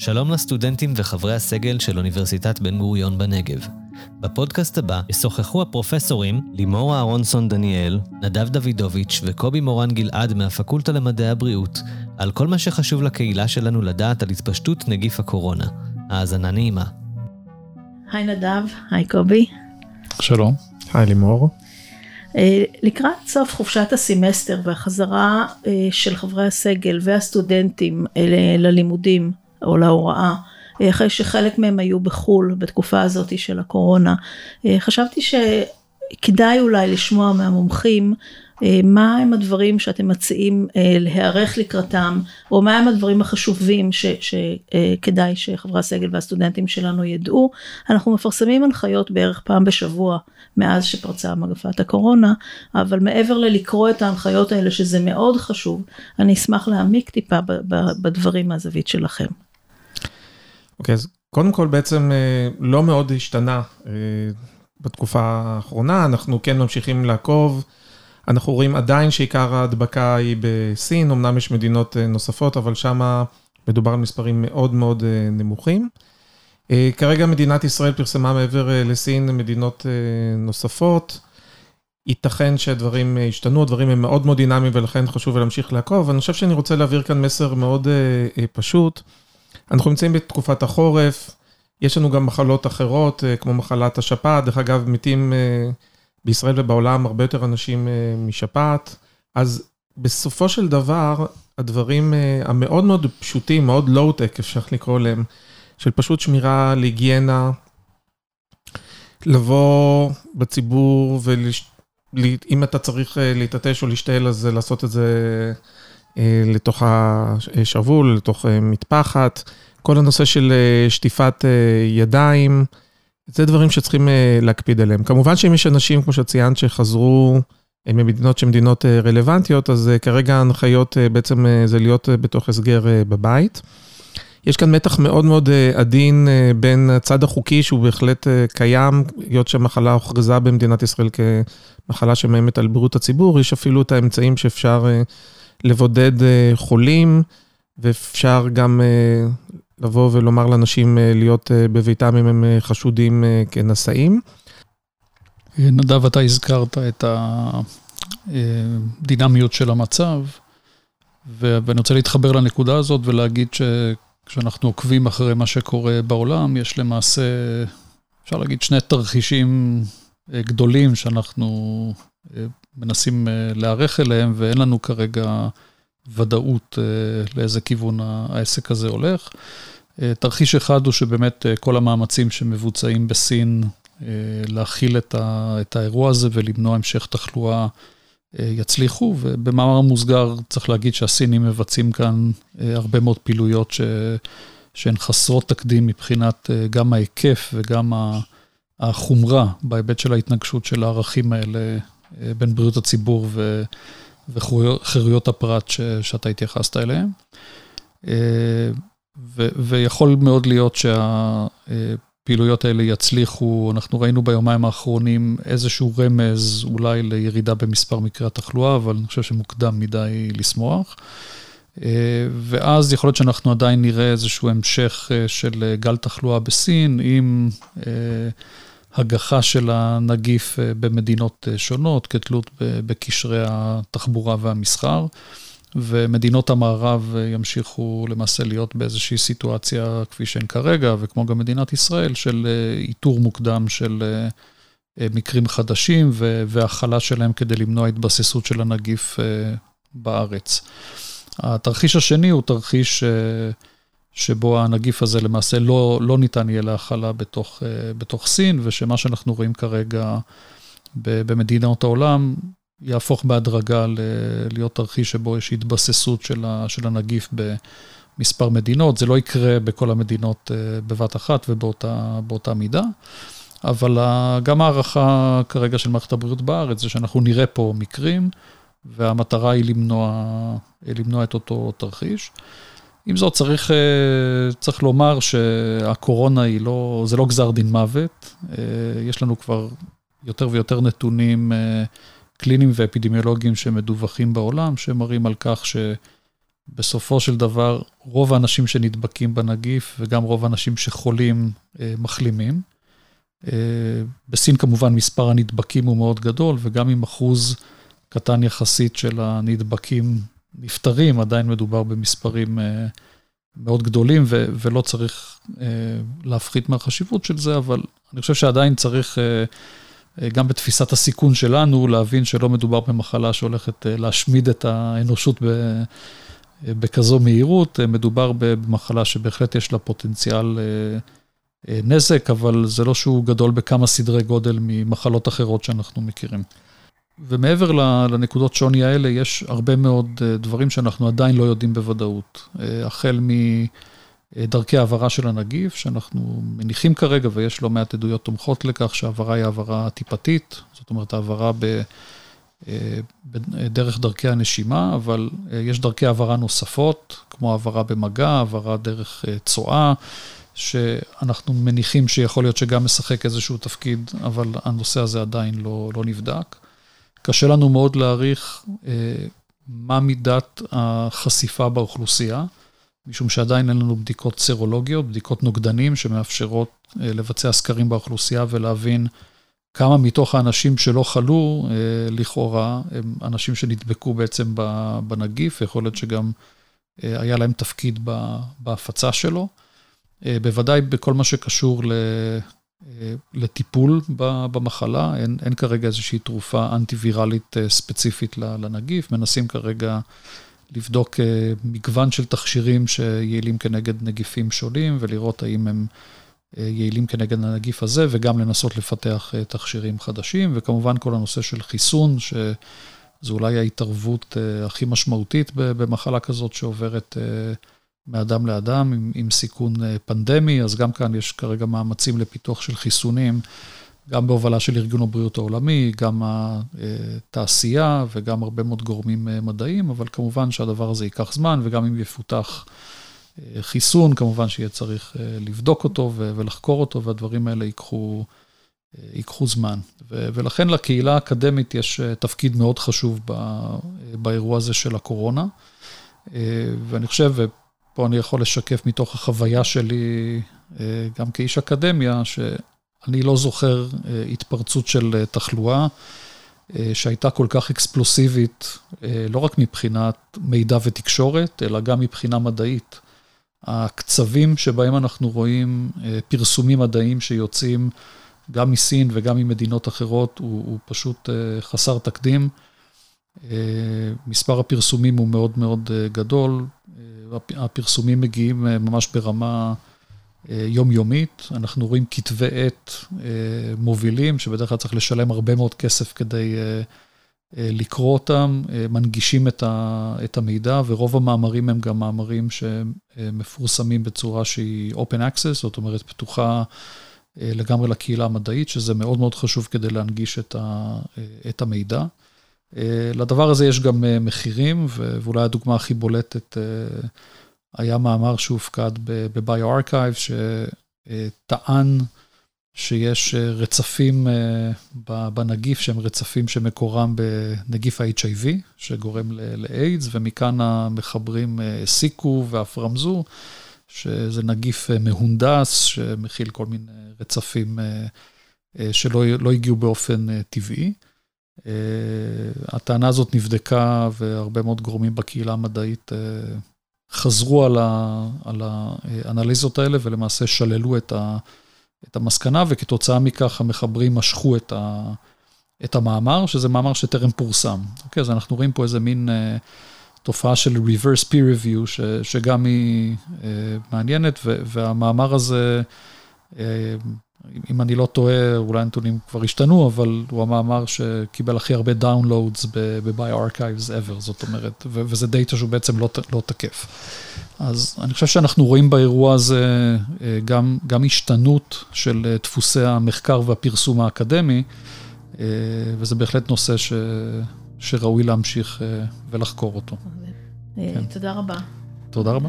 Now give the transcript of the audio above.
שלום לסטודנטים וחברי הסגל של אוניברסיטת בן גוריון בנגב. בפודקאסט הבא ישוחחו הפרופסורים לימור אהרונסון דניאל, נדב דוידוביץ' וקובי מורן גלעד מהפקולטה למדעי הבריאות, על כל מה שחשוב לקהילה שלנו לדעת על התפשטות נגיף הקורונה. האזנה נעימה. היי נדב, היי קובי. שלום. היי לימור. אה, לקראת סוף חופשת הסמסטר והחזרה אה, של חברי הסגל והסטודנטים אה, ללימודים או להוראה, אחרי שחלק מהם היו בחו"ל בתקופה הזאת של הקורונה, חשבתי שכדאי אולי לשמוע מהמומחים אה, מה הם הדברים שאתם מציעים אה, להיערך לקראתם, או מה הם הדברים החשובים שכדאי שחברי הסגל והסטודנטים שלנו ידעו. אנחנו מפרסמים הנחיות בערך פעם בשבוע מאז שפרצה מגפת הקורונה, אבל מעבר ללקרוא את ההנחיות האלה, שזה מאוד חשוב, אני אשמח להעמיק טיפה בדברים מהזווית שלכם. אוקיי, אז קודם כל בעצם אה, לא מאוד השתנה בתקופה האחרונה, אנחנו כן ממשיכים לעקוב. אנחנו רואים עדיין שעיקר ההדבקה היא בסין, אמנם יש מדינות אה, נוספות, אבל שם מדובר על מספרים מאוד מאוד אה, נמוכים. אה, כרגע מדינת ישראל פרסמה מעבר לסין מדינות נוספות. ייתכן שהדברים השתנו, הדברים הם מאוד מאוד דינמיים ולכן חשוב להמשיך לעקוב. אני חושב שאני רוצה להעביר כאן מסר מאוד פשוט. אנחנו נמצאים בתקופת החורף, יש לנו גם מחלות אחרות, כמו מחלת השפעת, דרך אגב, מתים בישראל ובעולם הרבה יותר אנשים אה, משפעת, אז בסופו של דבר, הדברים אה, המאוד מאוד פשוטים, מאוד לואו-טק, אפשר לקרוא להם, של פשוט שמירה על היגיינה, לבוא בציבור ואם אתה צריך אה, להתעטש או להשתעל, אז לעשות את זה לתוך השרוול, לתוך מטפחת. כל הנושא של שטיפת ידיים. זה דברים שצריכים אה, להקפיד עליהם. כמובן שאם יש אנשים, כמו שציינת, שחזרו אה, ממדינות שהן מדינות אה, רלוונטיות, אז כרגע ההנחיות בעצם זה להיות בתוך הסגר בבית. יש כאן מתח מאוד מאוד עדין בין הצד החוקי, שהוא בהחלט קיים, היות שהמחלה הוכרזה במדינת ישראל כמחלה שמאיימת על בריאות הציבור, יש אפילו את האמצעים שאפשר לבודד חולים, ואפשר גם לבוא ולומר לאנשים אה, להיות אה, בביתם אם הם אה, חשודים כנשאים. נדב, אתה הזכרת את הדינמיות של המצב, ואני רוצה להתחבר לנקודה הזאת ולהגיד שכשאנחנו עוקבים אחרי מה שקורה בעולם, יש למעשה, אפשר להגיד, שני תרחישים גדולים שאנחנו מנסים להיערך אליהם, ואין לנו כרגע ודאות לאיזה כיוון העסק הזה הולך. אה, תרחיש אחד הוא שבאמת אה, כל המאמצים שמבוצעים בסין אה, להכיל את, ה, את האירוע הזה ולמנוע המשך תחלואה יצליחו, ובמאמר מוסגר צריך להגיד שהסינים מבצעים כאן הרבה מאוד פעילויות ש, שהן חסרות תקדים מבחינת גם ההיקף וגם החומרה בהיבט של ההתנגשות של הערכים האלה בין בריאות הציבור ו, וחירויות הפרט ש, שאתה התייחסת אליהם. ו- ויכול מאוד להיות שהפעילויות האלה יצליחו, אנחנו ראינו ביומיים האחרונים איזשהו רמז אולי לירידה במספר מקרי התחלואה, אבל אני חושב שמוקדם מדי לשמוח. ואז יכול להיות שאנחנו עדיין נראה איזשהו המשך של גל תחלואה בסין, עם הגחה של הנגיף במדינות שונות, כתלות בקשרי התחבורה והמסחר. ומדינות המערב ימשיכו למעשה להיות באיזושהי סיטואציה כפי שהן כרגע, וכמו גם מדינת ישראל, של אה, איתור מוקדם של אה, אה, מקרים חדשים והכלה שלהם כדי למנוע התבססות של הנגיף בארץ. התרחיש השני הוא תרחיש שבו הנגיף הזה למעשה לא, לא ניתן יהיה להכלה בתוך, בתוך סין, ושמה שאנחנו רואים כרגע במדינות העולם, יהפוך בהדרגה להיות תרחיש שבו יש התבססות של הנגיף במספר מדינות. זה לא יקרה בכל המדינות אה, בבת אחת ובאותה מידה, אבל גם הערכה כרגע של מערכת הבריאות בארץ זה שאנחנו נראה פה מקרים, והמטרה היא למנוע, למנוע את אותו תרחיש. עם זאת, צריך, אה, צריך לומר שהקורונה היא לא, זה לא גזר דין מוות. אה, יש לנו כבר יותר ויותר נתונים קליניים ואפידמיולוגיים שמדווחים בעולם, שמראים על כך בסופו של דבר, רוב האנשים שנדבקים בנגיף וגם רוב האנשים שחולים מחלימים. בסין כמובן מספר הנדבקים הוא מאוד גדול, וגם עם אחוז קטן יחסית של הנדבקים נפטרים, עדיין מדובר במספרים מאוד גדולים, ו- ולא צריך אה, להפחית מהחשיבות של זה, אבל אני חושב שעדיין צריך, אה, אה, גם בתפיסת הסיכון שלנו, להבין שלא מדובר במחלה שהולכת אה, להשמיד את האנושות ב- אה, בכזו מהירות, אה, מדובר במחלה שבהחלט יש לה פוטנציאל אה, אה, נזק, אבל זה לא שהוא גדול בכמה סדרי גודל ממחלות אחרות שאנחנו מכירים. ומעבר לנקודות שוני האלה, יש הרבה מאוד אה, דברים שאנחנו עדיין לא יודעים בוודאות. אה, החל מדרכי העברה של הנגיף, שאנחנו מניחים כרגע, ויש לא מעט עדויות תומכות לכך שהעברה היא העברה טיפתית, זאת אומרת העברה ב... אה, דרך דרכי הנשימה, אבל יש דרכי העברה נוספות, כמו העברה במגע, העברה דרך צואה, שאנחנו מניחים שיכול להיות שגם משחק איזשהו תפקיד, אבל הנושא הזה עדיין לא, לא נבדק. קשה לנו מאוד להעריך אה, מה מידת החשיפה באוכלוסייה, משום שעדיין אין לנו בדיקות סרולוגיות, בדיקות נוגדנים שמאפשרות אה, לבצע סקרים באוכלוסייה ולהבין כמה מתוך האנשים שלא חלו, אה, לכאורה, הם אנשים שנדבקו בעצם בנגיף, יכול להיות שגם אה, היה להם תפקיד בהפצה שלו. אה, בוודאי בכל מה שקשור לטיפול במחלה, אין, אין כרגע איזושהי תרופה אנטיווירלית אה, ספציפית לנגיף, מנסים כרגע לבדוק אה, מגוון של תכשירים שיעילים כנגד נגיפים שונים ולראות האם הם יעילים כנגד הנגיף הזה וגם לנסות לפתח תכשירים חדשים, וכמובן כל הנושא של חיסון, שזו אולי ההתערבות הכי משמעותית במחלה כזאת שעוברת מאדם לאדם עם, עם סיכון אה, פנדמי, אז גם כאן יש כרגע מאמצים לפיתוח של חיסונים, גם בהובלה של ארגון הבריאות העולמי, גם התעשייה וגם הרבה מאוד גורמים אה, מדעיים, אבל כמובן שהדבר הזה ייקח זמן, וגם אם יפותח אה, חיסון, כמובן שיהיה צריך לבדוק אותו ולחקור אותו, והדברים האלה ייקחו, ייקחו זמן. ולכן לקהילה האקדמית יש תפקיד מאוד חשוב באירוע הזה של הקורונה. ואני חושב, פה אני יכול לשקף מתוך החוויה שלי, אה, גם כאיש אקדמיה, שאני לא זוכר אה, התפרצות של אה, תחלואה שהייתה כל כך אקספלוסיבית, לא רק מבחינת מידע ותקשורת, אלא גם מבחינה מדעית. הקצבים שבהם אנחנו רואים פרסומים מדעיים שיוצאים גם מסין וגם ממדינות אחרות, הוא, הוא פשוט חסר תקדים. מספר הפרסומים הוא מאוד מאוד גדול, הפרסומים מגיעים אה, ממש ברמה אה, יומיומית. אנחנו רואים כתבי עת אה, מובילים, שבדרך כלל צריך לשלם הרבה מאוד כסף כדי לקרוא אותם, מנגישים את המידע, ורוב המאמרים הם גם מאמרים שמפורסמים בצורה שהיא open access, זאת אומרת, פתוחה לגמרי לקהילה המדעית, שזה מאוד מאוד חשוב כדי להנגיש את המידע. אה, לדבר הזה יש גם אה, מחירים, ואולי הדוגמה הכי בולטת אה, היה מאמר שהופקד ב-BioArchive, שטען שיש רצפים בנגיף שהם רצפים שמקורם בנגיף ה-HIV, שגורם לאיידס, ומכאן המחברים הסיקו ואף רמזו, שזה נגיף מהונדס, שמכיל כל מיני רצפים שלא לא הגיעו באופן טבעי. אה, הטענה הזאת נבדקה והרבה מאוד גורמים בקהילה המדעית אה, חזרו על, ה, על האנליזות האלה ולמעשה שללו את, ה, את המסקנה, וכתוצאה מכך המחברים משכו את, ה, את המאמר, שזה מאמר שטרם פורסם. אוקיי, אז אנחנו רואים פה איזה מין אה, תופעה של reverse peer review, ש, שגם היא אה, מעניינת, ו, והמאמר הזה, אה, אם אני לא טועה, אולי הנתונים כבר השתנו, אבל הוא המאמר שקיבל הכי הרבה downloads ב-BioArchives ever, זאת אומרת, וזה דאטה שהוא בעצם לא, לא תקף. אז אני חושב שאנחנו רואים באירוע הזה אה, גם, גם השתנות של אה, דפוסי המחקר והפרסום האקדמי, אה, וזה בהחלט נושא ש, שראוי להמשיך ולחקור אותו. כן. תודה רבה. תודה רבה.